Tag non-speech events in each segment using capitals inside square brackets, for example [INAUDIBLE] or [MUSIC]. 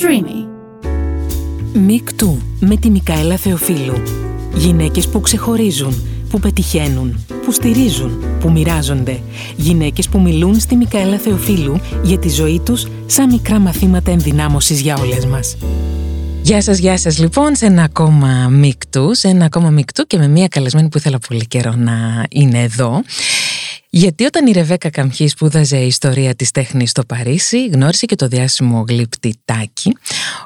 Streamy. Μικτού με τη Μικαέλα Θεοφίλου. Γυναίκες που ξεχωρίζουν, που πετυχαίνουν, που στηρίζουν, που μοιράζονται. Γυναίκες που μιλούν στη Μικαέλα Θεοφίλου για τη ζωή τους σαν μικρά μαθήματα ενδυνάμωσης για όλες μας. Γεια σας, γεια σας λοιπόν σε ένα ακόμα μικτού, σε ένα ακόμα μικτού και με μια καλεσμένη που ήθελα πολύ καιρό να είναι εδώ. Γιατί όταν η Ρεβέκα Καμχή σπούδαζε ιστορία της τέχνης στο Παρίσι, γνώρισε και το διάσημο γλύπτη Τάκη,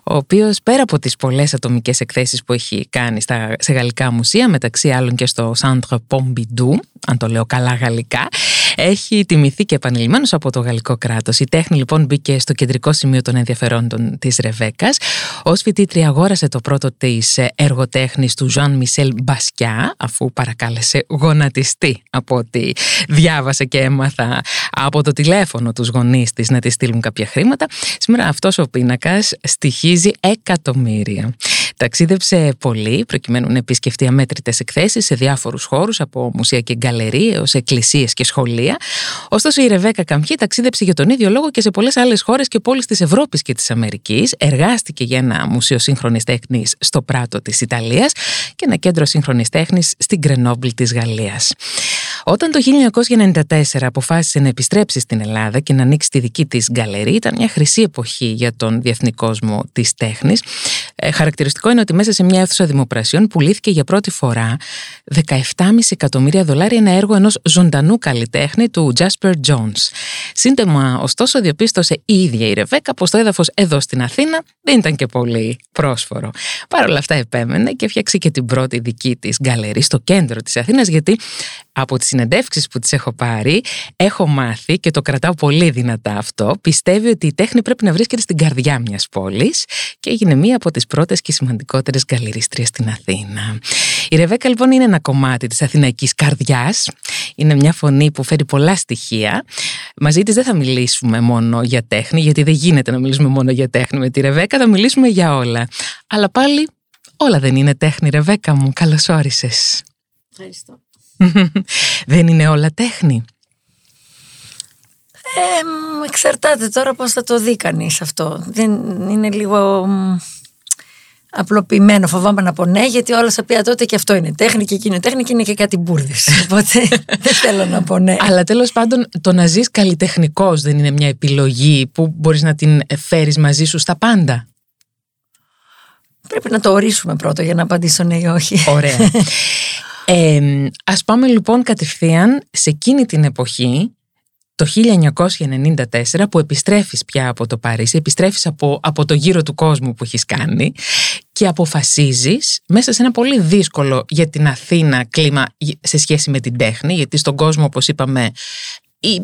ο οποίος πέρα από τις πολλές ατομικές εκθέσεις που έχει κάνει στα, σε γαλλικά μουσεία, μεταξύ άλλων και στο Centre Pompidou, αν το λέω καλά γαλλικά, έχει τιμηθεί και επανειλημμένος από το γαλλικό κράτος. Η τέχνη λοιπόν μπήκε στο κεντρικό σημείο των ενδιαφερόντων της Ρεβέκας. Ω φοιτήτρια αγόρασε το πρώτο της έργο τέχνης του Ζαν Μισελ Μπασκιά, αφού παρακάλεσε γονατιστή από ό,τι διάβασε και έμαθα από το τηλέφωνο τους γονείς της να της στείλουν κάποια χρήματα. Σήμερα αυτός ο πίνακας στοιχίζει εκατομμύρια. Ταξίδεψε πολύ προκειμένου να επισκεφτεί αμέτρητες εκθέσεις σε διάφορους χώρους, από μουσεία και γκαλερί έως εκκλησίες και σχολεία. Ωστόσο, η Ρεβέκα Καμχή ταξίδεψε για τον ίδιο λόγο και σε πολλές άλλες χώρες και πόλεις της Ευρώπης και της Αμερικής. Εργάστηκε για ένα μουσείο σύγχρονης τέχνης στο Πράτο της Ιταλίας και ένα κέντρο σύγχρονης τέχνης στην Γκρενόμπλ της Γαλλίας. Όταν το 1994 αποφάσισε να επιστρέψει στην Ελλάδα και να ανοίξει τη δική της γκαλερί, ήταν μια χρυσή εποχή για τον διεθνή κόσμο της τέχνης. Ε, χαρακτηριστικό είναι ότι μέσα σε μια αίθουσα δημοπρασιών πουλήθηκε για πρώτη φορά 17,5 εκατομμύρια δολάρια ένα έργο ενός ζωντανού καλλιτέχνη του Jasper Jones. Σύντομα, ωστόσο, διαπίστωσε η ίδια η Ρεβέκα πως το έδαφος εδώ στην Αθήνα δεν ήταν και πολύ πρόσφορο. Παρ' όλα αυτά επέμενε και φτιάξει και την πρώτη δική της γκαλερί στο κέντρο της Αθήνας γιατί από τις συνεντεύξεις που τις έχω πάρει έχω μάθει και το κρατάω πολύ δυνατά αυτό πιστεύει ότι η τέχνη πρέπει να βρίσκεται στην καρδιά μιας πόλης και έγινε μία από τις πρώτες και σημαντικότερες γκαλερίστριες στην Αθήνα. Η Ρεβέκα λοιπόν είναι ένα κομμάτι της αθηναϊκής καρδιάς είναι μια φωνή που φέρει πολλά στοιχεία. Μαζί της δεν θα μιλήσουμε μόνο για τέχνη γιατί δεν γίνεται να μιλήσουμε μόνο για τέχνη με τη Ρεβέκα θα μιλήσουμε για όλα. Αλλά πάλι όλα δεν είναι τέχνη Ρεβέκα μου. Καλώς όρισες. Ευχαριστώ. Δεν είναι όλα τέχνη. Ε, εξαρτάται τώρα πώς θα το δει κανείς αυτό. Δεν είναι λίγο απλοποιημένο. Φοβάμαι να πω ναι, γιατί όλα θα πει τότε και αυτό είναι τέχνη και εκείνη είναι τέχνη και είναι και κάτι μπουρδες. [LAUGHS] Οπότε δεν θέλω να πω ναι. Αλλά τέλος πάντων, το να ζεις καλλιτεχνικός δεν είναι μια επιλογή που μπορείς να την φέρεις μαζί σου στα πάντα. Πρέπει να το ορίσουμε πρώτο για να απαντήσω ναι ή όχι. Ωραία. [LAUGHS] Ε, ας πάμε λοιπόν κατευθείαν σε εκείνη την εποχή το 1994 που επιστρέφεις πια από το Παρίσι, επιστρέφεις από, από το γύρο του κόσμου που έχεις κάνει και αποφασίζεις μέσα σε ένα πολύ δύσκολο για την Αθήνα κλίμα σε σχέση με την τέχνη, γιατί στον κόσμο όπως είπαμε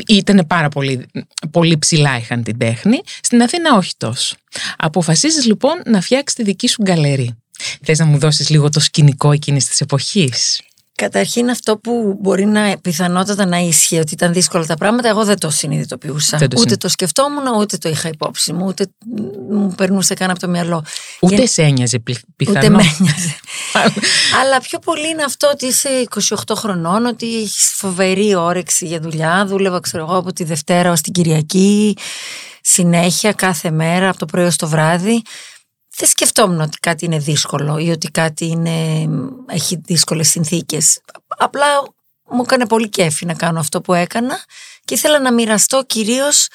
ήταν πάρα πολύ, πολύ ψηλά είχαν την τέχνη, στην Αθήνα όχι τόσο. Αποφασίζεις λοιπόν να φτιάξεις τη δική σου γκαλερί. Θες να μου δώσεις λίγο το σκηνικό εκείνης της εποχής; Καταρχήν αυτό που μπορεί να πιθανότατα να ίσχυε ότι ήταν δύσκολα τα πράγματα, εγώ δεν το συνειδητοποιούσα. το ούτε το σκεφτόμουν, ούτε το είχα υπόψη μου, ούτε μου περνούσε καν από το μυαλό. Ούτε σε ένοιαζε πιθανό. Ούτε με ένοιαζε. Αλλά πιο πολύ είναι αυτό ότι είσαι 28 χρονών, ότι έχεις φοβερή όρεξη για δουλειά. Δούλευα, ξέρω εγώ, από τη Δευτέρα ως την Κυριακή, συνέχεια, κάθε μέρα, από το πρωί ως το βράδυ δεν σκεφτόμουν ότι κάτι είναι δύσκολο ή ότι κάτι είναι, έχει δύσκολες συνθήκες. Απλά μου έκανε πολύ κέφι να κάνω αυτό που έκανα και ήθελα να μοιραστώ κυρίως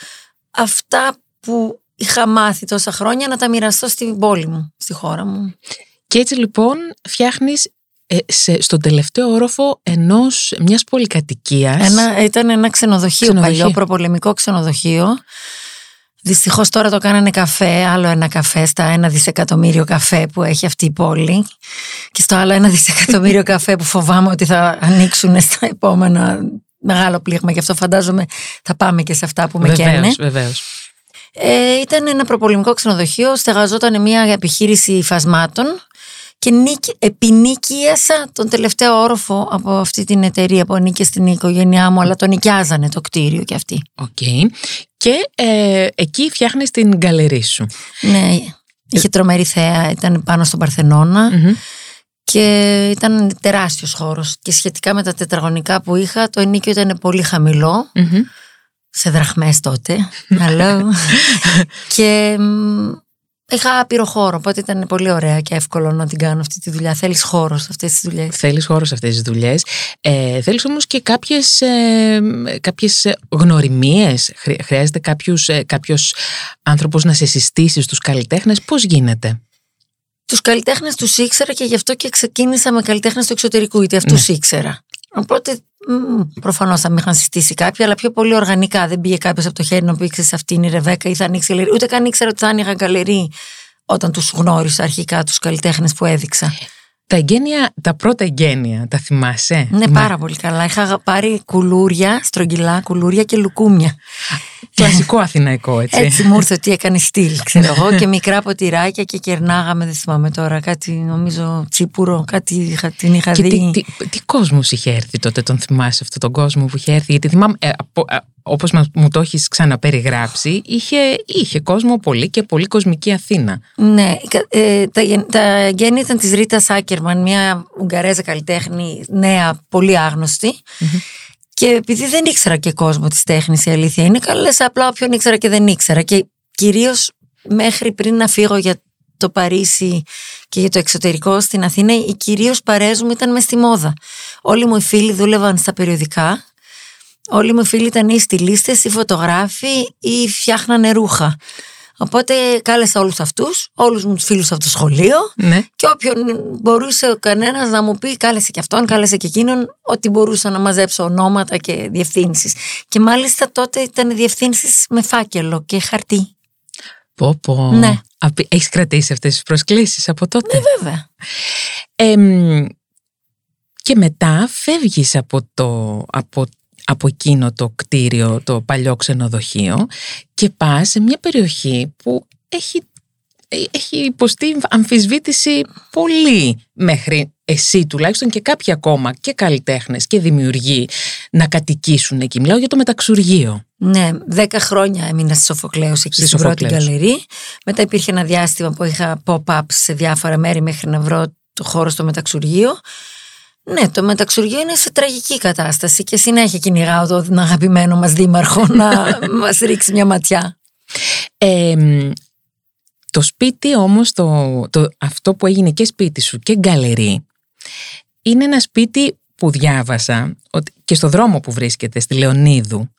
αυτά που είχα μάθει τόσα χρόνια να τα μοιραστώ στην πόλη μου, στη χώρα μου. Και έτσι λοιπόν φτιάχνεις ε, σε, στον τελευταίο όροφο ενός μιας πολυκατοικίας. Ένα, ήταν ένα ξενοδοχείο, ξενοδοχείο. παλιό προπολεμικό ξενοδοχείο Δυστυχώς τώρα το κάνανε καφέ, άλλο ένα καφέ στα ένα δισεκατομμύριο καφέ που έχει αυτή η πόλη και στο άλλο ένα δισεκατομμύριο καφέ που φοβάμαι ότι θα ανοίξουν στα επόμενα μεγάλο πλήγμα. Γι' αυτό φαντάζομαι θα πάμε και σε αυτά που με βεβαίως, καίνε. Βεβαίως. Ε, ήταν ένα προπολεμικό ξενοδοχείο, στεγαζόταν μια επιχείρηση υφασμάτων και νοίκι, υπενοικίασα τον τελευταίο όροφο από αυτή την εταιρεία που ανήκε στην οικογένειά μου, αλλά το νοικιάζανε το κτίριο και αυτή. OK. Okay. Και ε, εκεί φτιάχνεις την γκαλερί σου. Ναι, είχε τρομερή θέα, ήταν πάνω στον παρθενονα και ήταν τεράστιος χώρος και σχετικά με τα τετραγωνικά που είχα το ενίκιο ήταν πολύ σε δραχμές τότε. [LAUGHS] Hello. [LAUGHS] και είχα άπειρο χώρο, οπότε ήταν πολύ ωραία και εύκολο να την κάνω αυτή τη δουλειά. Θέλεις χώρο σε αυτές τις δουλειές; Θέλεις χώρο σε αυτές τις δουλειές. Ε, Θέλεις όμως και κάποιες ε, κάποιες γνωριμίες. Χρειάζεται κάποιο κάποιος άνθρωπος να σε συστήσει στους καλλιτέχνες. Πώς γίνεται; Τους καλλιτέχνες τους ήξερα και γι' αυτό και ξεκίνησα με καλλιτέχνες του εξωτερικού, γιατί αυτούς ναι. ήξερα. Οπότε προφανώς θα με είχαν συστήσει κάποιοι, αλλά πιο πολύ οργανικά. Δεν πήγε κάποιος από το χέρι να πει: Ξέρεις, αυτή είναι η Ρεβέκα ή θα ανοίξει γαλερί. Ούτε καν ήξερα ότι θα άνοιγα γκαλερί όταν τους γνώρισα αρχικά τους καλλιτέχνες που έδειξα. Τα εγγένεια, τα πρώτα εγγένεια, τα θυμάσαι; Ναι, πάρα πολύ καλά. Είχα πάρει κουλούρια, στρογγυλά κουλούρια και λουκούμια. Κλασικό αθηναϊκό, έτσι. Έτσι μου ήρθε ότι έκανε στυλ, ξέρω εγώ, και μικρά ποτηράκια και κερνάγαμε, δεν θυμάμαι τώρα, κάτι νομίζω τσίπουρο, κάτι την είχα και δει. Τι, τι, τι κόσμος είχε έρθει τότε, τον θυμάσαι αυτόν τον κόσμο που είχε έρθει, γιατί θυμάμαι, ε, ε, όπως μου το έχεις ξαναπεριγράψει, είχε, είχε κόσμο πολύ και πολύ κοσμική Αθήνα. Ναι, ε, τα, τα γέννη ήταν της Ρίτας Σάκερμαν, μια Ουγγαρέζα καλλιτέχνη νέα, πολύ Και επειδή δεν ήξερα και κόσμο της τέχνης, η αλήθεια είναι, καλές απλά όποιον ήξερα και δεν ήξερα. Και κυρίως μέχρι πριν να φύγω για το Παρίσι και για το εξωτερικό στην Αθήνα, οι κυρίως παρέες μου ήταν μες στη μόδα. Όλοι μου οι φίλοι δούλευαν στα περιοδικά Όλοι μου οι φίλοι ήταν ή στυλίστες ή φωτογράφοι ή φτιάχνανε ρούχα. Οπότε κάλεσα όλους αυτούς, όλους μου τους φίλους από το σχολείο ναι. και όποιον μπορούσε ο κανένας να μου πει κάλεσε και αυτόν, κάλεσε και εκείνον, ότι μπορούσα να μαζέψω ονόματα και διευθύνσεις. Και μάλιστα τότε ήταν διευθύνσεις με φάκελο και χαρτί. Πω πω. Ναι. Έχεις κρατήσει αυτές τις προσκλήσεις από τότε; Ναι βέβαια. και μετά φεύγεις από, το, από από εκείνο το κτίριο, το παλιό ξενοδοχείο και πας σε μια περιοχή που έχει, έχει υποστεί αμφισβήτηση πολύ μέχρι εσύ τουλάχιστον και κάποιοι ακόμα και καλλιτέχνες και δημιουργοί να κατοικήσουν εκεί. Μιλάω για το μεταξουργείο. Ναι, δέκα χρόνια έμεινα στη Σοφοκλέους εκεί στην πρώτη γκαλερί. Μετά υπήρχε ένα διάστημα που είχα pop-ups σε διάφορα μέρη μέχρι να βρω το χώρο στο μεταξουργείο. Ναι, το μεταξουργείο είναι σε τραγική κατάσταση και συνέχεια κυνηγάω τον αγαπημένο μας δήμαρχο να [LAUGHS] μας ρίξει μια ματιά. το σπίτι όμως, το, το, αυτό που έγινε και σπίτι σου και γκαλερί, είναι ένα σπίτι που διάβασα ότι και στο δρόμο που βρίσκεται, στη Λεωνίδου,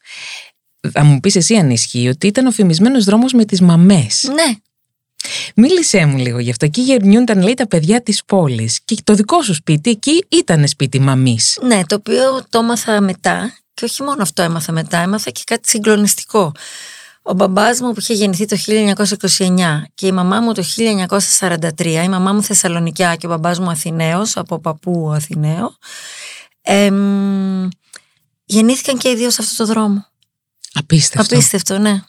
θα μου πεις εσύ αν ισχύει, ότι ήταν ο φημισμένος δρόμος με τις μαμές. Ναι, Μίλησέ μου λίγο γι' αυτό. Εκεί γεννιούνταν, λέει, τα παιδιά της πόλης. Και το δικό σου σπίτι εκεί ήταν σπίτι μαμής. Ναι, το οποίο το έμαθα μετά. Και όχι μόνο αυτό έμαθα μετά, έμαθα και κάτι συγκλονιστικό. Ο μπαμπάς μου που είχε γεννηθεί το 1929 και η μαμά μου το 1943, η μαμά μου Θεσσαλονικιά και ο μπαμπάς μου Αθηναίος, από παππού Αθηναίο, εμ, γεννήθηκαν και οι δύο σε αυτό το δρόμο. Απίστευτο. Απίστευτο, ναι.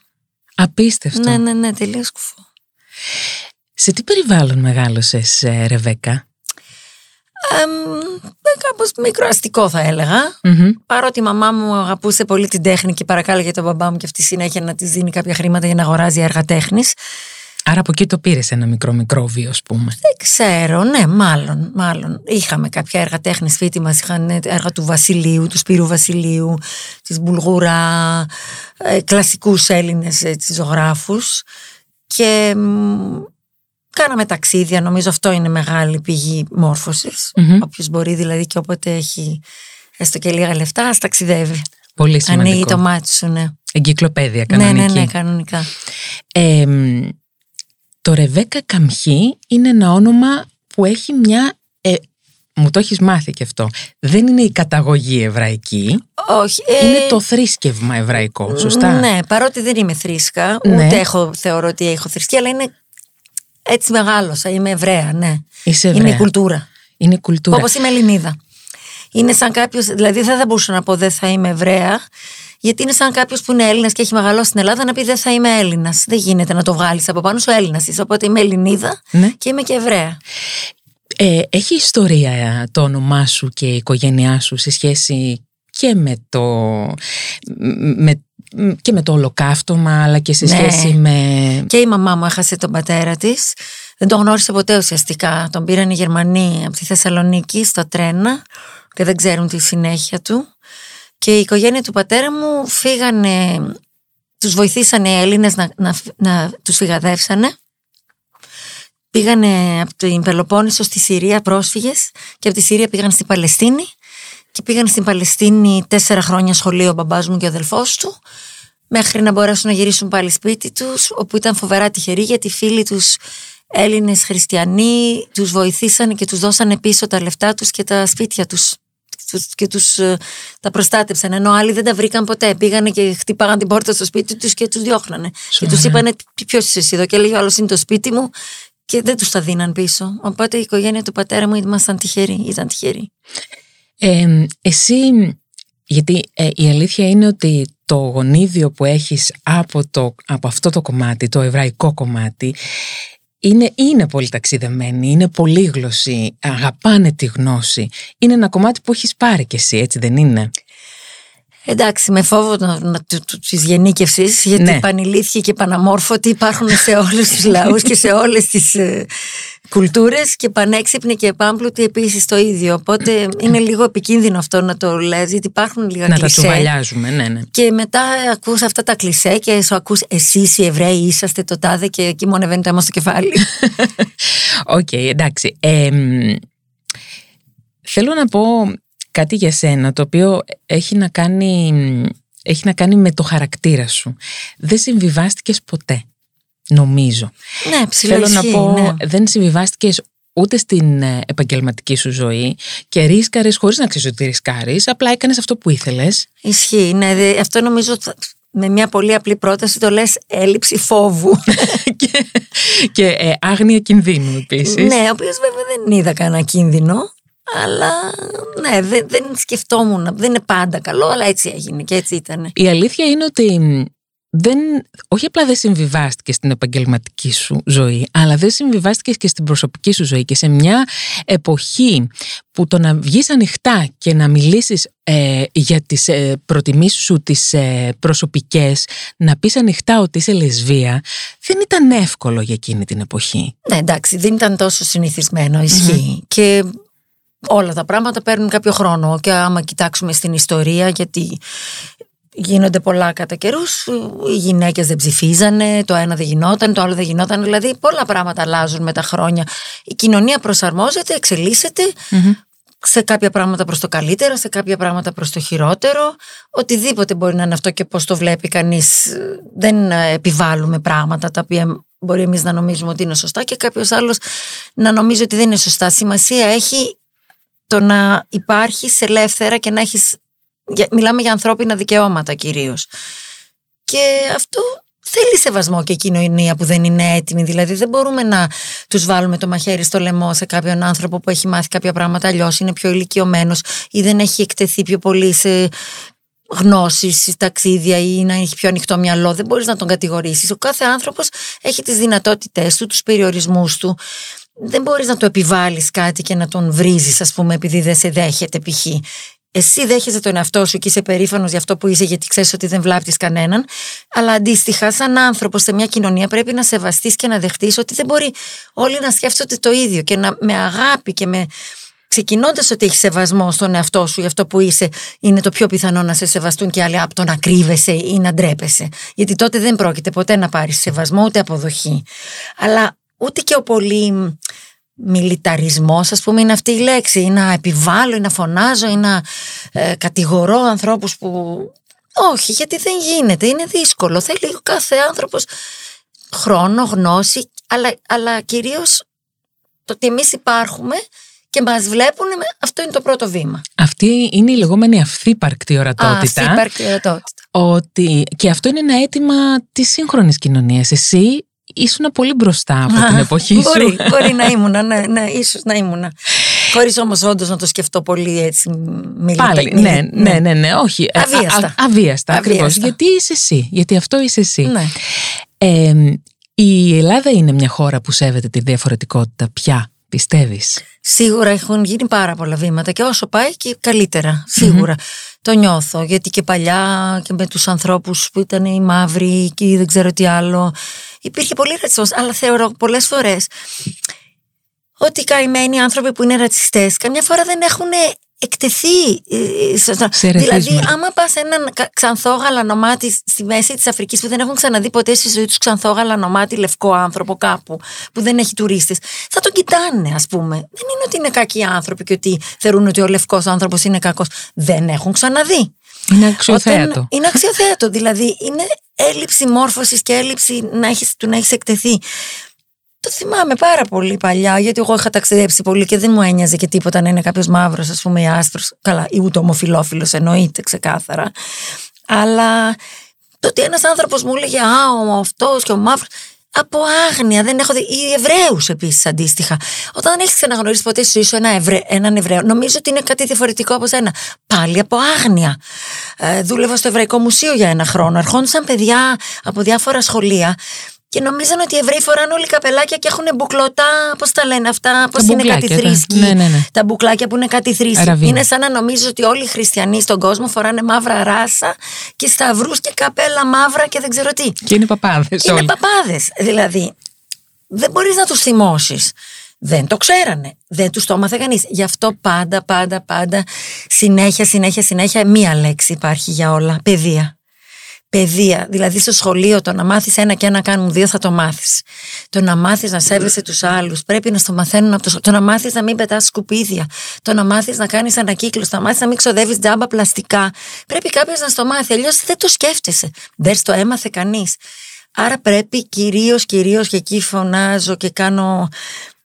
Απίστευτο. Ναι, ναι, ναι, τελείως κουφό. Σε τι περιβάλλον μεγάλωσες, ε, Ρεβέκα; Ε, κάπως μικροαστικό θα έλεγα. Παρότι η μαμά μου αγαπούσε πολύ την τέχνη και παρακάλεγε τον μπαμπά μου και αυτή συνέχεια να της δίνει κάποια χρήματα για να αγοράζει έργα τέχνης. Άρα από εκεί το πήρες ένα μικρό μικρόβιο, ας πούμε. Δεν ξέρω, ναι, μάλλον. μάλλον. Είχαμε κάποια έργα τέχνης σπίτι μας. Είχαν έργα του Βασιλείου, του Σπύρου Βασιλείου, της Μπουλγούρα, ε, κλασικούς Έλληνες ζωγράφους. Και κάναμε ταξίδια, νομίζω αυτό είναι μεγάλη πηγή μόρφωσης. Mm-hmm. Όποιος μπορεί δηλαδή και όποτε έχει έστω και λίγα λεφτά, ας ταξιδεύει. Πολύ σημαντικό. Ανοίγει το μάτι σου, ναι. Εγκυκλοπαίδεια κανονική. Ναι, ναι, ναι, κανονικά. Ε, το Ρεβέκα Καμχή είναι ένα όνομα που έχει μια ε, μου το έχεις μάθει και αυτό. Δεν είναι η καταγωγή εβραϊκή. Όχι. Ε... Είναι το θρήσκευμα εβραϊκό, σωστά; Ναι, παρότι δεν είμαι θρήσκα, ναι. ούτε έχω, θεωρώ ότι έχω θρησκεία, αλλά είναι έτσι μεγάλωσα. Είμαι Εβραία, ναι. Είσαι Εβραία. Είναι η κουλτούρα. Είναι κουλτούρα. Όπως είμαι Ελληνίδα. Είναι σαν κάποιος, δηλαδή δεν θα μπορούσα να πω δεν θα είμαι Εβραία, γιατί είναι σαν κάποιος που είναι Έλληνας και έχει μεγαλώσει στην Ελλάδα να πει δεν θα είμαι Έλληνας. Δεν γίνεται να το βγάλεις από πάνω σου Έλληνας. Οπότε είμαι Ελληνίδα ναι. και είμαι και Εβραία. Ε, έχει ιστορία το όνομά σου και η οικογένειά σου σε σχέση και με το, με, και με το ολοκαύτωμα αλλά και σε ναι. σχέση με... Και η μαμά μου έχασε τον πατέρα της. Δεν τον γνώρισε ποτέ ουσιαστικά. Τον πήραν οι Γερμανοί από τη Θεσσαλονίκη στο τρένα και δεν ξέρουν τη συνέχεια του. Και η οικογένεια του πατέρα μου φύγανε, τους βοηθήσανε οι Έλληνες να, να, να τους φυγαδεύσανε πήγανε από την Πελοπόννησο στη Συρία πρόσφυγες και από τη Συρία πήγαν στην Παλαιστίνη και πήγαν στην Παλαιστίνη τέσσερα χρόνια σχολείο ο μπαμπάς μου και ο αδελφός του μέχρι να μπορέσουν να γυρίσουν πάλι σπίτι τους όπου ήταν φοβερά τυχεροί γιατί οι φίλοι τους Έλληνες χριστιανοί τους βοηθήσανε και τους δώσανε πίσω τα λεφτά τους και τα σπίτια τους και τους ε, τα προστάτεψαν ενώ άλλοι δεν τα βρήκαν ποτέ. Πήγανε και χτυπάγαν την πόρτα στο σπίτι τους και τους διώχνανε. Και τους είπανε ποιος είσαι εσύ εδώ; Και έλεγε άλλος είναι το σπίτι μου και δεν τους τα δίναν πίσω οπότε η οικογένεια του πατέρα μου ήμασταν τυχεροί, ήταν τυχεροί ε, εσύ γιατί ε, η αλήθεια είναι ότι το γονίδιο που έχεις από, το, από αυτό το κομμάτι, το εβραϊκό κομμάτι, είναι, είναι πολύ ταξιδεμένοι, είναι πολύγλωσσοι, αγαπάνε τη γνώση. Είναι ένα κομμάτι που έχεις πάρει κι εσύ, έτσι δεν είναι; Εντάξει, με φόβο της γενίκευσης, γιατί ναι. πανηλήθηκε και παναμόρφωτοι υπάρχουν σε όλους τους λαούς και σε όλες τις ε, κουλτούρες και πανέξυπνοι και πάμπλουτοι επίσης το ίδιο. Οπότε είναι λίγο επικίνδυνο αυτό να το λες, γιατί υπάρχουν λίγα να κλισέ. Να τα τσουβαλιάζουμε, ναι, ναι. Και μετά ακούς αυτά τα κλισέ και σου ακούς εσείς οι Εβραίοι είσαστε το τάδε και εκεί μόνο το αίμα στο κεφάλι. [LAUGHS] OK, okay, εντάξει. Ε, θέλω να πω κάτι για σένα το οποίο έχει να κάνει, έχει να κάνει με το χαρακτήρα σου. Δεν συμβιβάστηκες ποτέ, νομίζω. Ναι, Θέλω να πω, ναι. δεν συμβιβάστηκες ούτε στην ε, επαγγελματική σου ζωή και ρίσκαρες χωρίς να ξέρεις ότι ρίσκαρες, απλά έκανες αυτό που ήθελες. Ισχύει, ναι, αυτό νομίζω με μια πολύ απλή πρόταση το λες έλλειψη φόβου. [LAUGHS] και και ε, άγνοια κινδύνου επίσης. Ναι, ο οποίος βέβαια δεν είδα κανένα κίνδυνο. Αλλά ναι, δεν, δεν σκεφτόμουν. Δεν είναι πάντα καλό, αλλά έτσι έγινε και έτσι ήταν. Η αλήθεια είναι ότι δεν, όχι απλά δεν συμβιβάστηκες στην επαγγελματική σου ζωή, αλλά δεν συμβιβάστηκες και στην προσωπική σου ζωή. Και σε μια εποχή που το να βγεις ανοιχτά και να μιλήσεις ε, για τις ε, προτιμήσεις σου τις ε, προσωπικές, να πεις ανοιχτά ότι είσαι λεσβία, δεν ήταν εύκολο για εκείνη την εποχή. Ναι, εντάξει, δεν ήταν τόσο συνηθισμένο, Και όλα τα πράγματα παίρνουν κάποιο χρόνο και άμα κοιτάξουμε στην ιστορία γιατί γίνονται πολλά κατά καιρούς. Οι γυναίκες δεν ψηφίζανε, το ένα δεν γινόταν, το άλλο δεν γινόταν. Δηλαδή, πολλά πράγματα αλλάζουν με τα χρόνια. Η κοινωνία προσαρμόζεται, σε κάποια πράγματα προς το καλύτερο, σε κάποια πράγματα προς το χειρότερο. Οτιδήποτε μπορεί να είναι αυτό και πώς το βλέπει κανείς. Δεν επιβάλλουμε πράγματα τα οποία μπορεί εμείς να νομίζουμε ότι είναι σωστά και κάποιος άλλος να νομίζει ότι δεν είναι σωστά. Σημασία έχει το να υπάρχεις ελεύθερα και να έχεις, μιλάμε για ανθρώπινα δικαιώματα κυρίως. Και αυτό θέλει σεβασμό και κοινωνία που δεν είναι έτοιμη. Δηλαδή δεν μπορούμε να τους βάλουμε το μαχαίρι στο λαιμό σε κάποιον άνθρωπο που έχει μάθει κάποια πράγματα αλλιώς, είναι πιο ηλικιωμένος ή δεν έχει εκτεθεί πιο πολύ σε γνώσεις, ταξίδια ή να έχει πιο ανοιχτό μυαλό. Δεν μπορείς να τον κατηγορήσεις. Ο κάθε άνθρωπος έχει τις δυνατότητές του, τους περιορισμούς του δεν μπορείς να το επιβάλλεις κάτι και να τον βρίζεις ας πούμε επειδή δεν σε δέχεται π.χ. Εσύ δέχεσαι τον εαυτό σου και είσαι περήφανος για αυτό που είσαι, γιατί ξέρεις ότι δεν βλάπτεις κανέναν. Αλλά αντίστοιχα, σαν άνθρωπο σε μια κοινωνία, πρέπει να σεβαστείς και να δεχτείς ότι δεν μπορεί όλοι να σκέφτονται το ίδιο και να, με αγάπη και με. Ξεκινώντας ότι έχεις σεβασμό στον εαυτό σου για αυτό που είσαι, είναι το πιο πιθανό να σε σεβαστούν και άλλοι από το να κρύβεσαι ή να ντρέπεσαι. Γιατί τότε δεν πρόκειται ποτέ να πάρεις σεβασμό ούτε αποδοχή. Αλλά ούτε και ο πολύ μιλιταρισμός ας πούμε είναι αυτή η λέξη ή να επιβάλλω ή να φωνάζω ή να ε, κατηγορώ ανθρώπους που όχι γιατί δεν γίνεται είναι δύσκολο θέλει ο κάθε άνθρωπος χρόνο, γνώση αλλά, αλλά κυρίως το ότι εμείς υπάρχουμε και μας βλέπουν, αυτό είναι το πρώτο βήμα. Αυτή είναι η λεγόμενη αυθύπαρκτη ορατότητα. Αυθύπαρκτη ορατότητα. Ότι, και αυτό είναι ένα αίτημα της σύγχρονης κοινωνίας. Εσύ ήσουν πολύ μπροστά από την εποχή σου. Μπορεί, [LAUGHS] μπορεί να ήμουν, ναι, ναι, ίσως να ήμουν. Χωρίς όμως όντως να το σκεφτώ πολύ έτσι. Μιλήτα, Πάλι, ναι, ναι, ναι, ναι, όχι. Ε, αβίαστα. Α, αβίαστα, ακριβώς. Γιατί είσαι εσύ. Γιατί αυτό είσαι εσύ. Ναι. Ε, η Ελλάδα είναι μια χώρα που σέβεται τη διαφορετικότητα πια, πιστεύεις; Σίγουρα έχουν γίνει πάρα πολλά βήματα και όσο πάει και καλύτερα, σίγουρα. Το νιώθω, γιατί και παλιά και με τους ανθρώπους που ήταν οι μαύροι και δεν ξέρω τι άλλο, υπήρχε πολύ ρατσισμός, αλλά θεωρώ πολλές φορές ότι οι καημένοι άνθρωποι που είναι ρατσιστές καμιά φορά δεν έχουν εκτεθεί. ε, στο- στο- Σε δηλαδή, ρεθίσματα. άμα πας σε έναν κα- ξανθό γαλανομάτι στη μέση της Αφρικής που δεν έχουν ξαναδεί ποτέ στη ζωή τους ξανθό γαλανομάτι λευκό άνθρωπο κάπου, που δεν έχει τουρίστες, θα τον κοιτάνε, ας πούμε. Δεν είναι ότι είναι κακοί άνθρωποι και ότι θεωρούν ότι ο λευκός άνθρωπος είναι κακός. Δεν έχουν ξαναδεί. Είναι αξιοθέατο. Όταν- είναι αξιοθέατο. Δηλαδή είναι έλλειψη μόρφωσης και έλλειψη να έχεις, του να έχεις εκτεθεί. Το θυμάμαι πάρα πολύ παλιά, γιατί εγώ είχα ταξιδέψει πολύ και δεν μου ένοιαζε και τίποτα να είναι κάποιος μαύρος, ας πούμε, ή άστρος. Καλά, ή ούτε ομοφυλόφιλος, εννοείται ξεκάθαρα. Αλλά το ότι ένας άνθρωπος μου έλεγε Α, ο αυτός και ο μαύρος. Από άγνοια, δεν έχω δει. Οι Εβραίους επίσης αντίστοιχα. Όταν δεν έχεις ξαναγνωρίσει ποτέ στη ζωή σου ένα Ευρε... έναν Εβραίο, νομίζω ότι είναι κάτι διαφορετικό από σένα. Πάλι από άγνοια. Ε, δούλευα στο Εβραϊκό Μουσείο για ένα χρόνο. Ερχόντουσαν παιδιά από διάφορα σχολεία και νομίζαν ότι οι Εβραίοι φοράνε όλοι καπελάκια και έχουν μπουκλωτά, πώς τα λένε αυτά, πώς είναι κάτι μπουκλάκια, τα- θρήσκοι. ναι, ναι, ναι. Τα μπουκλάκια που είναι κάτι θρήσκοι. Αραβίνα. Είναι σαν να νομίζεις ότι όλοι οι χριστιανοί στον κόσμο φοράνε μαύρα ράσα και σταυρούς και καπέλα μαύρα και δεν ξέρω τι. Και είναι παπάδες Είναι όλοι. παπάδες. Δηλαδή, δεν μπορείς να τους θυμώσεις. Δεν το ξέρανε. Δεν τους το έμαθε κανείς. Γι' αυτό πάντα, πάντα, πάντα, συνέχεια, συνέχεια, συνέχεια, μία λέξη υπάρχει για όλα. Παιδεία. Παιδεία. Δηλαδή, στο σχολείο το να μάθεις ένα και ένα κάνουν δύο θα το μάθεις. Το να μάθεις να σέβεσαι τους άλλους. Πρέπει να στο μαθαίνουν από το σχολείο. Το να μάθεις να μην πετάς σκουπίδια. Το να μάθεις να κάνεις ανακύκλωση. Το να μάθεις να μην ξοδεύεις τζάμπα πλαστικά. Πρέπει κάποιος να στο μάθει. Αλλιώς δεν το σκέφτεσαι. Δεν στο έμαθε κανείς. Άρα πρέπει κυρίως, κυρίως και εκεί φωνάζω και κάνω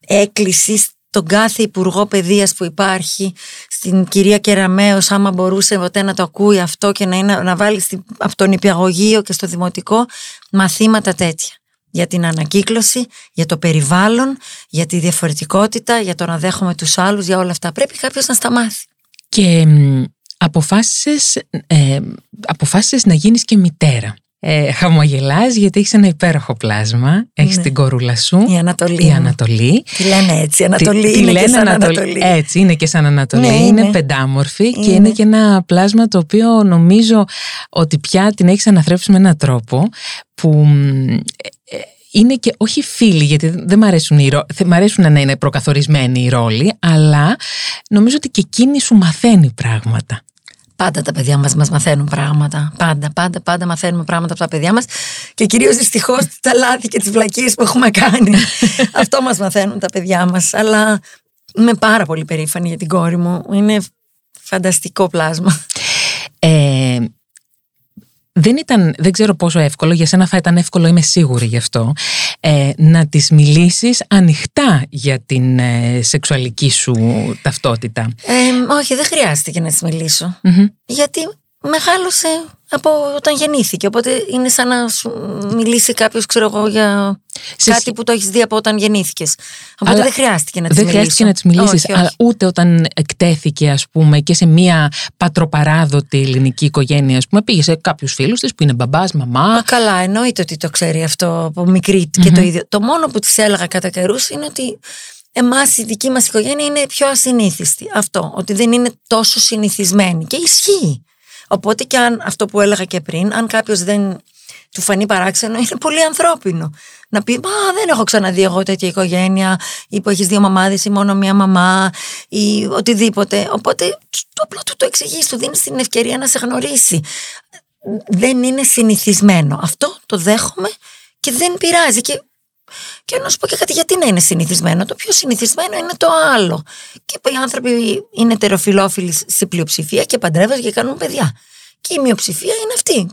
έκκληση στον κάθε υπουργό παιδείας που υπάρχει, στην κυρία Κεραμέως, άμα μπορούσε ποτέ να το ακούει αυτό και να, είναι, να βάλει στη- από τον υπηαγωγείο και στο δημοτικό μαθήματα τέτοια. Για την ανακύκλωση, για το περιβάλλον, για τη διαφορετικότητα, για το να δέχομαι τους άλλους, για όλα αυτά. Πρέπει κάποιος να στα μάθει. Και μ, αποφάσισες, ε, αποφάσισες να γίνεις και μητέρα. Ε, χαμογελάς γιατί έχεις ένα υπέροχο πλάσμα, έχεις Ναι. την κορούλα σου, Η Ανατολή. η μου. Ανατολή. Τη λένε έτσι, Ανατολή Τη- τη είναι και λένε σαν Ανατολή. Ανατολή. Έτσι, είναι και σαν Ανατολή. Ναι, είναι. είναι. πεντάμορφη και Είναι. είναι και ένα πλάσμα το οποίο νομίζω ότι πια την έχεις αναθρέψει με έναν τρόπο που μ, ε, ε, είναι και όχι φίλοι, γιατί δεν μ' αρέσουν, οι, ρο- θε- μ' αρέσουν να είναι προκαθορισμένοι οι ρόλοι, αλλά νομίζω ότι και εκείνη σου μαθαίνει πράγματα. Πάντα τα παιδιά μας μας μαθαίνουν πράγματα. Πάντα, πάντα, πάντα μαθαίνουμε πράγματα από τα παιδιά μας και κυρίως δυστυχώς τα λάθη και τις βλακίες που έχουμε κάνει. [LAUGHS] Αυτό μας μαθαίνουν τα παιδιά μας. Αλλά είμαι πάρα πολύ περήφανη για την κόρη μου. Είναι φανταστικό πλάσμα. Ε, δεν ήταν, δεν ξέρω πόσο εύκολο, για σένα θα ήταν εύκολο, είμαι σίγουρη γι' αυτό, ε, να τις μιλήσεις ανοιχτά για την ε, σεξουαλική σου ταυτότητα. Ε, όχι, δεν χρειάστηκε να της μιλήσω. Μμμ. Γιατί μεγάλωσε από όταν γεννήθηκε. Οπότε είναι σαν να σου μιλήσει κάποιος, ξέρω εγώ, για Σε κάτι σχ- που το έχεις δει από όταν γεννήθηκες. Οπότε Αλλά δεν χρειάστηκε να της Δεν μιλήσω. χρειάστηκε να τις μιλήσεις, Όχι, όχι. αλλά ούτε όταν εκτέθηκε ας πούμε και σε μια πατροπαράδοτη ελληνική οικογένεια ας πούμε πήγε σε κάποιους φίλους της που είναι μπαμπάς, μαμά Μα καλά, εννοείται ότι το ξέρει αυτό από μικρή και το ίδιο. Το μόνο που της έλεγα κατά καιρούς είναι ότι εμάς η δική μας οικογένεια είναι πιο ασυνήθιστη. Αυτό. Ότι δεν είναι τόσο συνηθισμένη. Και ισχύει. Οπότε και αν αυτό που έλεγα και πριν, αν κάποιος δεν του φανεί παράξενο, είναι πολύ ανθρώπινο. Να πει, Μα δεν έχω ξαναδεί εγώ τέτοια οικογένεια, ή που έχεις δύο μαμάδες ή μόνο μία μαμά, ή οτιδήποτε. Οπότε το απλό του το εξηγείς, του δίνεις την ευκαιρία να σε γνωρίσει δεν είναι συνηθισμένο. Αυτό το δέχομαι και δεν πειράζει. Και, και να σου πω και κάτι, γιατί να είναι συνηθισμένο; Το πιο συνηθισμένο είναι το άλλο. Και οι άνθρωποι είναι τεροφιλόφιλοι σε πλειοψηφία και παντρεύονται και κάνουν παιδιά. Και η μειοψηφία είναι αυτή.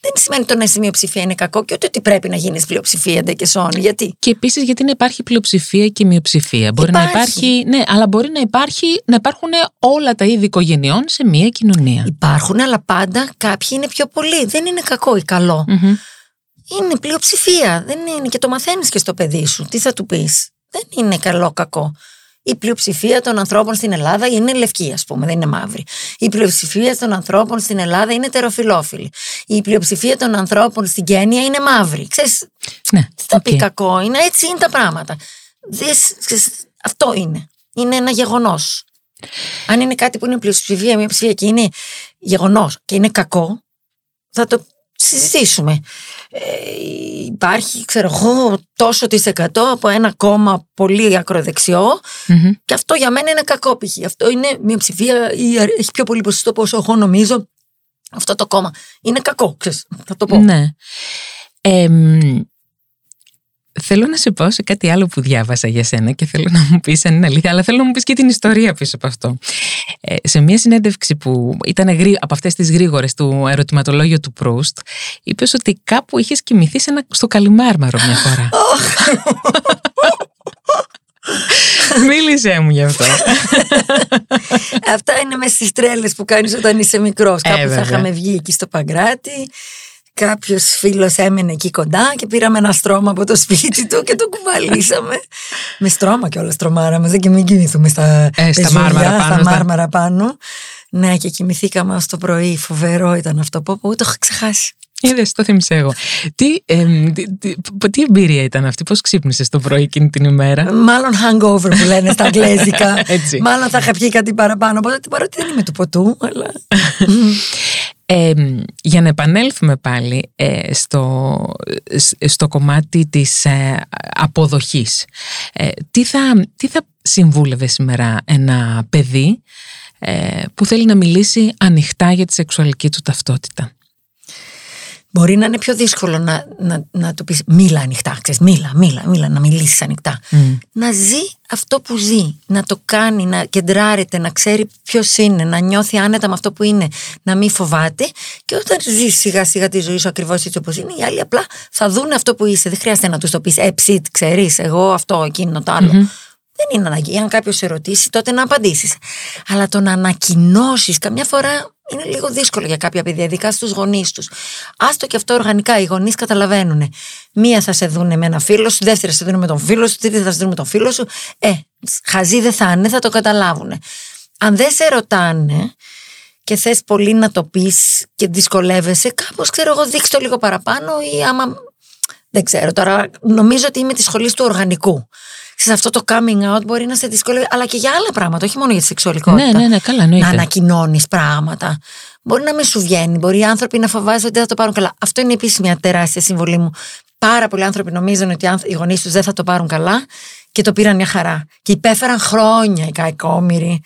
Δεν σημαίνει το να είσαι μειοψηφία είναι κακό και ούτε ότι πρέπει να γίνεις πλειοψηφία ντε και σόν. Γιατί; Και επίσης γιατί να υπάρχει πλειοψηφία και μειοψηφία. Μπορεί να Υπάρχει. υπάρχει. Ναι, αλλά μπορεί να, υπάρχει, να υπάρχουν όλα τα είδη οικογενειών σε μία κοινωνία. Υπάρχουν, αλλά πάντα κάποιοι είναι πιο πολλοί. Δεν είναι κακό ή καλό. Μμμ. Είναι πλειοψηφία. Δεν είναι και το μαθαίνεις και στο παιδί σου. Τι θα του πεις; Δεν είναι καλό κακό. Η πλειοψηφία των ανθρώπων στην Ελλάδα είναι λευκή, ας πούμε, δεν είναι μαύρη. Η πλειοψηφία των ανθρώπων στην Ελλάδα είναι ετεροφυλόφιλη. Η πλειοψηφία των ανθρώπων στην Κένια είναι μαύρη. Ξέρεις, Ναι, τι θα πει οκ. κακό, είναι έτσι είναι τα πράγματα. Δες, ξέρεις, αυτό είναι. Είναι ένα γεγονός. Αν είναι κάτι που είναι πλειοψηφία, μια ψηφία και είναι γεγονός και είναι κακό, θα το συζητήσουμε. Ε, υπάρχει, ξέρω εγώ, τόσο της εκατό από ένα κόμμα πολύ ακροδεξιό και αυτό για μένα είναι κακό π.χ. Αυτό είναι μια ψηφία ή έχει πιο πολύ ποσοστό από όσο εγώ νομίζω αυτό το κόμμα. Είναι κακό, ξέρεις, θα το πω. Ναι. Θέλω να σε πω σε κάτι άλλο που διάβασα για σένα και θέλω να μου πεις αν είναι αλήθεια, αλλά θέλω να μου πεις και την ιστορία πίσω από αυτό. Ε, σε μια συνέντευξη που ήταν από αυτές τις γρήγορες του ερωτηματολόγιο του Προύστ, είπες ότι κάπου είχες κοιμηθεί σε ένα, στο Καλιμάρμαρο μια φορά. [LAUGHS] Μίλησέ μου γι' αυτό. Αυτά είναι μες στις τρέλες που κάνεις όταν είσαι μικρός. Ε, κάπου θα είχαμε βγει εκεί στο Παγκράτη Κάποιος φίλος έμενε εκεί κοντά και πήραμε ένα στρώμα από το σπίτι του και το κουβαλήσαμε. [LAUGHS] με στρώμα και όλα στρωμάραμε. Δεν και μην κοιμηθούμε στα, ε, στα, μάρμαρα, πάνω, στα μάρμαρα πάνω. Ναι, και κοιμηθήκαμε ως το πρωί. Φοβερό ήταν αυτό που ούτε έχω ξεχάσει. Είδε, το θύμισα εγώ. Τι, ε, τι, τι, εμπειρία ήταν αυτή, πώς ξύπνησες το πρωί εκείνη την ημέρα; Μάλλον hangover που λένε στα αγγλέζικα. [LAUGHS] Μάλλον θα είχα πιει κάτι παραπάνω. Παρότι δεν είμαι του ποτού, αλλά. [LAUGHS] για να επανέλθουμε πάλι ε, στο, στο κομμάτι της ε, αποδοχής. Ε, τι, θα, τι θα συμβούλευε σήμερα ένα παιδί που θέλει να μιλήσει ανοιχτά για τη σεξουαλική του ταυτότητα; Μπορεί να είναι πιο δύσκολο να, να, να το πεις μίλα ανοιχτά, ξέρεις, μίλα, μίλα, μίλα, να μιλήσεις ανοιχτά. Να ζει αυτό που ζει, να το κάνει, να κεντράρεται, να ξέρει ποιος είναι, να νιώθει άνετα με αυτό που είναι, να μην φοβάται και όταν ζει σιγά σιγά τη ζωή σου ακριβώς έτσι όπως είναι, οι άλλοι απλά θα δουν αυτό που είσαι. Δεν χρειάζεται να τους το πεις, Ε, ψιτ, ξέρεις, εγώ αυτό, εκείνο, το άλλο. Δεν είναι ανάγκη. Αν κάποιος σε ρωτήσει, τότε να απαντήσεις. Αλλά το να ανακοινώσεις, καμιά φορά είναι λίγο δύσκολο για κάποια παιδιά, ειδικά στους γονείς τους. Άστο και αυτό οργανικά. Οι γονείς καταλαβαίνουν. Μία θα σε δουν με ένα φίλο σου, δεύτερη θα σε δουν με τον φίλο σου, τρίτη θα σε δουν με τον φίλο σου. Ε, χαζί δεν θα είναι, θα το καταλάβουν. Αν δεν σε ρωτάνε και θες πολύ να το πεις και δυσκολεύεσαι, κάπως ξέρω εγώ, δείξτε το λίγο παραπάνω ή άμα. Δεν ξέρω τώρα. Νομίζω ότι είμαι της σχολής του οργανικού σε αυτό το coming out μπορεί να σε δυσκολεύει, αλλά και για άλλα πράγματα, όχι μόνο για τη σεξουαλικότητα. Ναι, ναι, ναι, καλά, Να ανακοινώνεις πράγματα. Μπορεί να μην σου βγαίνει, μπορεί οι άνθρωποι να φοβάζονται ότι δεν θα το πάρουν καλά. Αυτό είναι επίση μια τεράστια συμβολή μου. Πάρα πολλοί άνθρωποι νομίζουν ότι οι γονείς τους δεν θα το πάρουν καλά και το πήραν μια χαρά. Και υπέφεραν χρόνια οι κακόμοιροι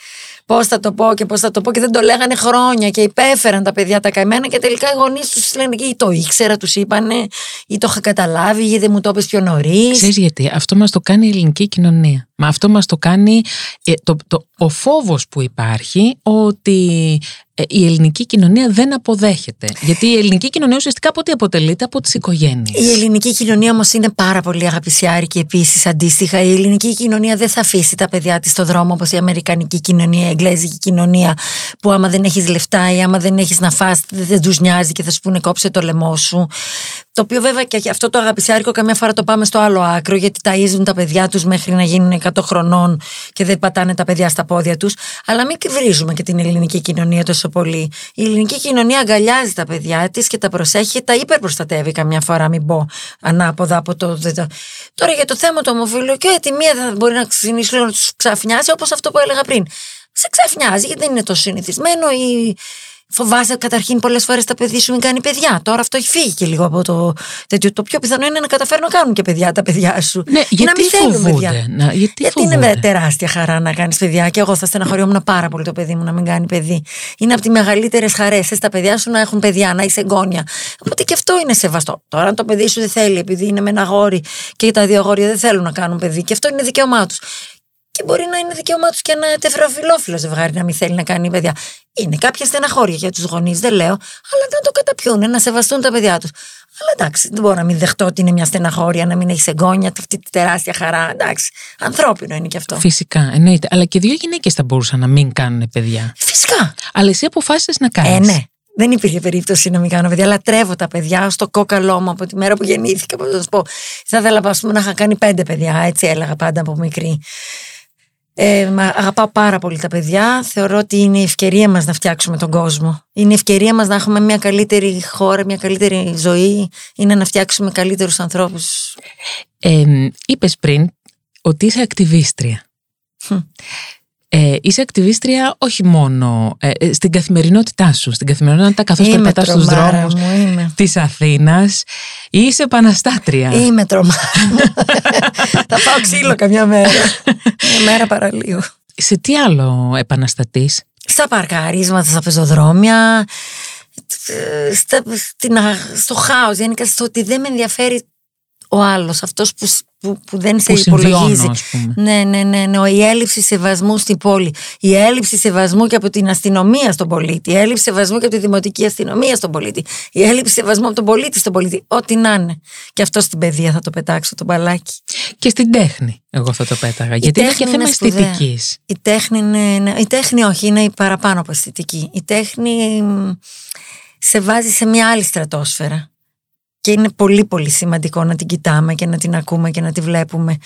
πώς θα το πω και πώς θα το πω και δεν το λέγανε χρόνια και υπέφεραν τα παιδιά τα καημένα και τελικά οι γονείς τους λένε ή το ήξερα, τους είπανε, ή το είχα καταλάβει, ή δεν μου το είπες πιο νωρίς. Ξέρεις γιατί, αυτό μας το κάνει η ελληνική κοινωνία. Μα αυτό μας το κάνει ε, το, το, ο φόβος που υπάρχει ότι ε, η ελληνική κοινωνία δεν αποδέχεται. Γιατί η ελληνική κοινωνία ουσιαστικά από τι αποτελείται, από τις οικογένειες. Η ελληνική κοινωνία όμως είναι πάρα πολύ αγαπησιάρικη επίσης αντίστοιχα. Η ελληνική κοινωνία δεν θα αφήσει τα παιδιά της στο δρόμο όπως η αμερικανική κοινωνία, εγγλέζικη κοινωνία που άμα δεν έχεις λεφτά ή άμα δεν έχεις να φας δεν τους νοιάζει και θα σου πούνε κόψε το λαιμό σου. Το οποίο βέβαια και αυτό το αγαπησιάρικο καμιά φορά το πάμε στο άλλο άκρο γιατί ταΐζουν τα παιδιά τους μέχρι να γίνουν 100 χρονών και δεν πατάνε τα παιδιά στα πόδια τους. Αλλά μην κρυβρίζουμε και την ελληνική κοινωνία τόσο πολύ. Η ελληνική κοινωνία αγκαλιάζει τα παιδιά της και τα προσέχει, τα υπερπροστατεύει καμιά φορά, μην πω ανάποδα από το. Τώρα για το θέμα του ομοφυλίου και τη μία θα μπορεί να ξεκινήσει να τους ξαφνιάσει όπως αυτό που έλεγα πριν σε ξαφνιάζει γιατί δεν είναι το συνηθισμένο ή φοβάσαι καταρχήν πολλές φορές τα παιδιά σου μην κάνει παιδιά. Τώρα αυτό έχει φύγει και λίγο από το τέτοιο. Το πιο πιθανό είναι να καταφέρουν να κάνουν και παιδιά τα παιδιά σου. Ναι, γιατί να μην θέλουν παιδιά. Να, γιατί γιατί είναι τεράστια χαρά να κάνεις παιδιά. Και εγώ θα στεναχωριόμουν πάρα πολύ το παιδί μου να μην κάνει παιδί. Είναι από τις μεγαλύτερες χαρές τα παιδιά σου να έχουν παιδιά, να είσαι εγγόνια. Οπότε και αυτό είναι σεβαστό. Τώρα, αν το παιδί σου δεν θέλει, επειδή είναι με ένα γόρι και τα δύο αγόρια δεν θέλουν να κάνουν παιδί, και αυτό είναι δικαίωμά τους και μπορεί να είναι δικαίωμά τους και ένα τεφροφιλόφιλο ζευγάρι να μην θέλει να κάνει παιδιά. Είναι κάποια στεναχώρια για τους γονείς, δεν λέω, αλλά να το καταπιούν, να σεβαστούν τα παιδιά τους. Αλλά εντάξει, δεν μπορώ να μην δεχτώ ότι είναι μια στεναχώρια, να μην έχει εγγόνια, αυτή τη τεράστια χαρά. Εντάξει, ανθρώπινο είναι και αυτό. Φυσικά, εννοείται. Αλλά και δύο γυναίκες θα μπορούσαν να μην κάνουν παιδιά. Φυσικά. Αλλά εσύ αποφάσισες να κάνεις. Ε, ναι. Δεν υπήρχε περίπτωση να μην κάνω παιδιά, αλλά τρέβω τα παιδιά στο κόκαλό μου από τη μέρα που γεννήθηκα. Πώς να σου πω. Θα ήθελα πούμε, να είχα κάνει πέντε παιδιά, έτσι έλεγα πάντα από μικρή. Ε, αγαπάω πάρα πολύ τα παιδιά. Θεωρώ ότι είναι η ευκαιρία μας να φτιάξουμε τον κόσμο. Είναι η ευκαιρία μας να έχουμε μια καλύτερη χώρα, μια καλύτερη ζωή. Είναι να φτιάξουμε καλύτερους ανθρώπους. Ε, είπες πριν ότι είσαι ακτιβίστρια. Ε, είσαι ακτιβίστρια όχι μόνο ε, ε, στην καθημερινότητά σου, στην καθημερινότητα καθώς Είμαι περπατάς στους τρομάρα δρόμους μου, είμαι. της Αθήνας. Είσαι επαναστάτρια; Είμαι τρομάρα. Θα φάω ξύλο καμιά μέρα. Μια μέρα παραλίου. Σε τι άλλο επαναστατείς; Στα παρκαρίσματα, στα πεζοδρόμια, στα, στην, α- στο χάος, γενικά στο ότι δεν με ενδιαφέρει ο άλλος, αυτός που, σ- που, που δεν σε Που υπολογίζει. συμβιώνω, ας πούμε. Ναι, ναι, ναι, ναι. Η έλλειψη σεβασμού στην πόλη. Η έλλειψη σεβασμού και από την αστυνομία στον πολίτη. Η έλλειψη σεβασμού και από τη δημοτική αστυνομία στον πολίτη. Η έλλειψη σεβασμού από τον πολίτη στον πολίτη. Ό,τι να είναι. Και αυτό στην παιδεία θα το πετάξω, το μπαλάκι. Και στην τέχνη, εγώ θα το πέταγα. γιατί είναι και τέχνη θέμα είναι σπουδαία. αισθητικής. Η τέχνη είναι. ναι, Η τέχνη όχι, είναι η παραπάνω από αισθητική. Η τέχνη μ, σε βάζει σε μια άλλη στρατόσφαιρα. Και είναι πολύ πολύ σημαντικό να την κοιτάμε και να την ακούμε και να τη βλέπουμε.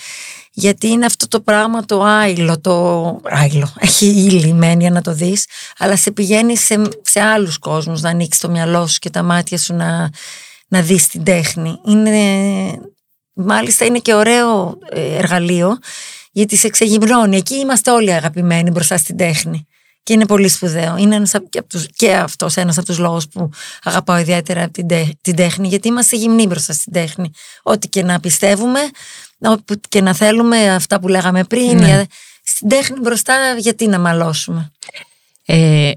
Γιατί είναι αυτό το πράγμα το άειλο, το άειλο, έχει ύλη μένει να το δεις, αλλά σε πηγαίνει σε, σε άλλους κόσμους να ανοίξεις το μυαλό σου και τα μάτια σου να, να δεις την τέχνη. Είναι, μάλιστα είναι και ωραίο ε, εργαλείο γιατί σε ξεγυμνώνει. Εκεί είμαστε όλοι αγαπημένοι μπροστά στην τέχνη. Και είναι πολύ σπουδαίο. Είναι ένας, απ' και, απ' τους, και αυτός ένας από τους λόγους που αγαπάω ιδιαίτερα την, τε- την τέχνη, γιατί είμαστε γυμνοί μπροστά στην τέχνη. Ό,τι και να πιστεύουμε, όπου και να θέλουμε, αυτά που λέγαμε πριν, Ναι. για- στην τέχνη μπροστά γιατί να μαλώσουμε. Ε,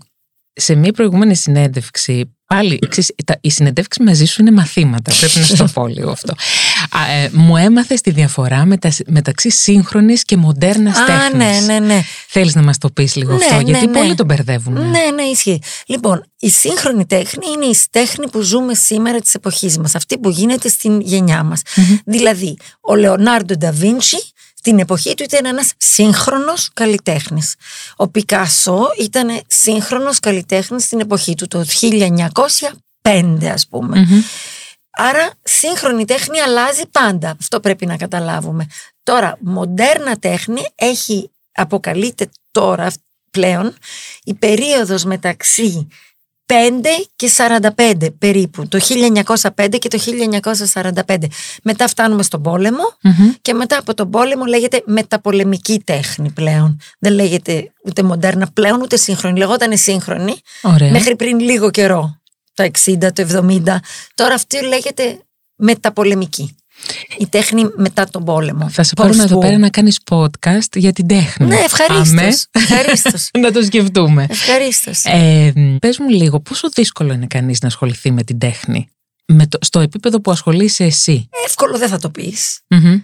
σε μια προηγούμενη συνέντευξη, πάλι, ξέρεις, τα, οι συνεντεύξεις μαζί σου είναι μαθήματα, πρέπει να σου το πω λίγο αυτό. Α, ε, μου έμαθες τη διαφορά μετα, μεταξύ σύγχρονης και μοντέρνας Α, τέχνης. ναι, ναι, ναι. Θέλεις να μας το πεις λίγο Ναι, αυτό, ναι, γιατί ναι. πολλοί τον μπερδεύουν. Ναι, ναι, ισχύει. Λοιπόν, η σύγχρονη τέχνη είναι η τέχνη που ζούμε σήμερα της εποχής μας, αυτή που γίνεται στην γενιά μας. Δηλαδή, ο Λεωνάρντο Νταβίντσι στην εποχή του ήταν ένας σύγχρονος καλλιτέχνης. Ο Πικάσο ήταν σύγχρονος καλλιτέχνης στην εποχή του, το 1905 ας πούμε. Μμμ. Άρα σύγχρονη τέχνη αλλάζει πάντα. Αυτό πρέπει να καταλάβουμε. Τώρα, μοντέρνα τέχνη έχει, αποκαλείται τώρα πλέον, η περίοδος μεταξύ 5 και 45 περίπου, το 1905 και το 1945. Μετά φτάνουμε στον πόλεμο Μμμ. και μετά από τον πόλεμο λέγεται μεταπολεμική τέχνη πλέον. Δεν λέγεται ούτε μοντέρνα πλέον ούτε σύγχρονη. Λεγόταν σύγχρονη Ωραία. μέχρι πριν λίγο καιρό, το 60, το 70. Τώρα αυτή λέγεται μεταπολεμική. Η τέχνη μετά τον πόλεμο. Θα σε πάρουμε εδώ Post-war. πέρα να κάνεις podcast για την τέχνη. Ναι, Πάμε ευχαρίστως. ευχαρίστως. [LAUGHS] να το σκεφτούμε. ευχαρίστως. Ε, πες μου λίγο, πόσο δύσκολο είναι κανείς να ασχοληθεί με την τέχνη, με το, στο επίπεδο που ασχολείσαι εσύ. Εύκολο δεν θα το πεις. Μμμ.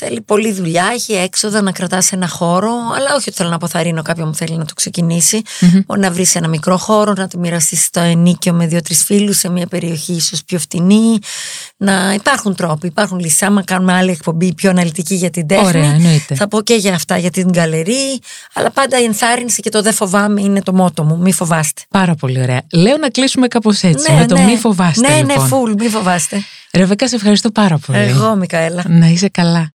Θέλει πολλή δουλειά, έχει έξοδα να κρατάς ένα χώρο, αλλά όχι ότι θέλω να αποθαρρύνω κάποιον που θέλει να το ξεκινήσει. Μμμ. Μπορεί να βρεις ένα μικρό χώρο, να το μοιραστείς στο ενίκιο με δύο-τρεις φίλους σε μια περιοχή ίσως πιο φτηνή. Να υπάρχουν τρόποι, υπάρχουν λύσεις. Άμα κάνουμε άλλη εκπομπή πιο αναλυτική για την τέχνη, Ωραία, εννοείται. θα πω και για αυτά, για την γκαλερί. Αλλά πάντα η ενθάρρυνση και το δεν φοβάμαι είναι το μότο μου. Μη φοβάστε. Πάρα πολύ ωραία. Λέω να κλείσουμε κάπως έτσι, με το μη φοβάστε Ναι, λοιπόν. ναι, φουλ, μη φοβάστε. Ρεβέκα, σε ευχαριστώ πάρα πολύ. Εγώ, Μικαέλα. Να είσαι καλά.